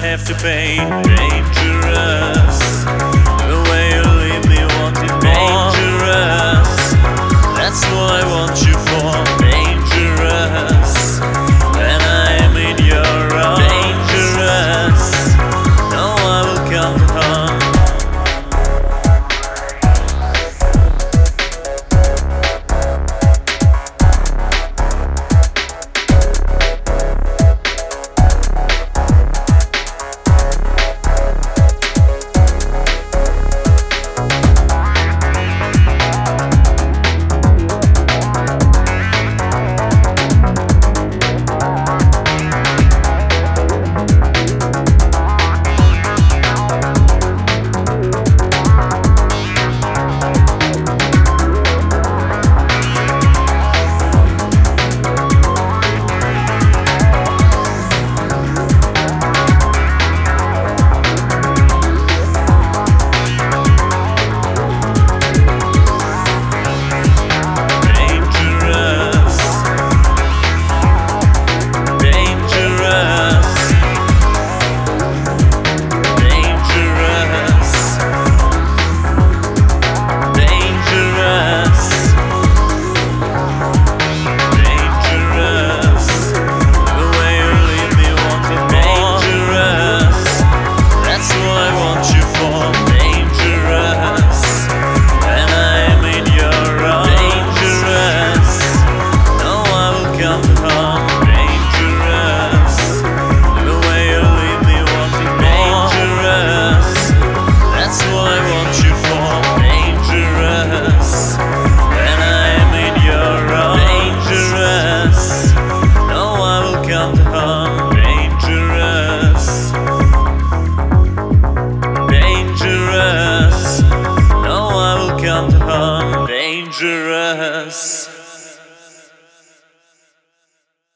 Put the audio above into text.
have to pay. pay. الناس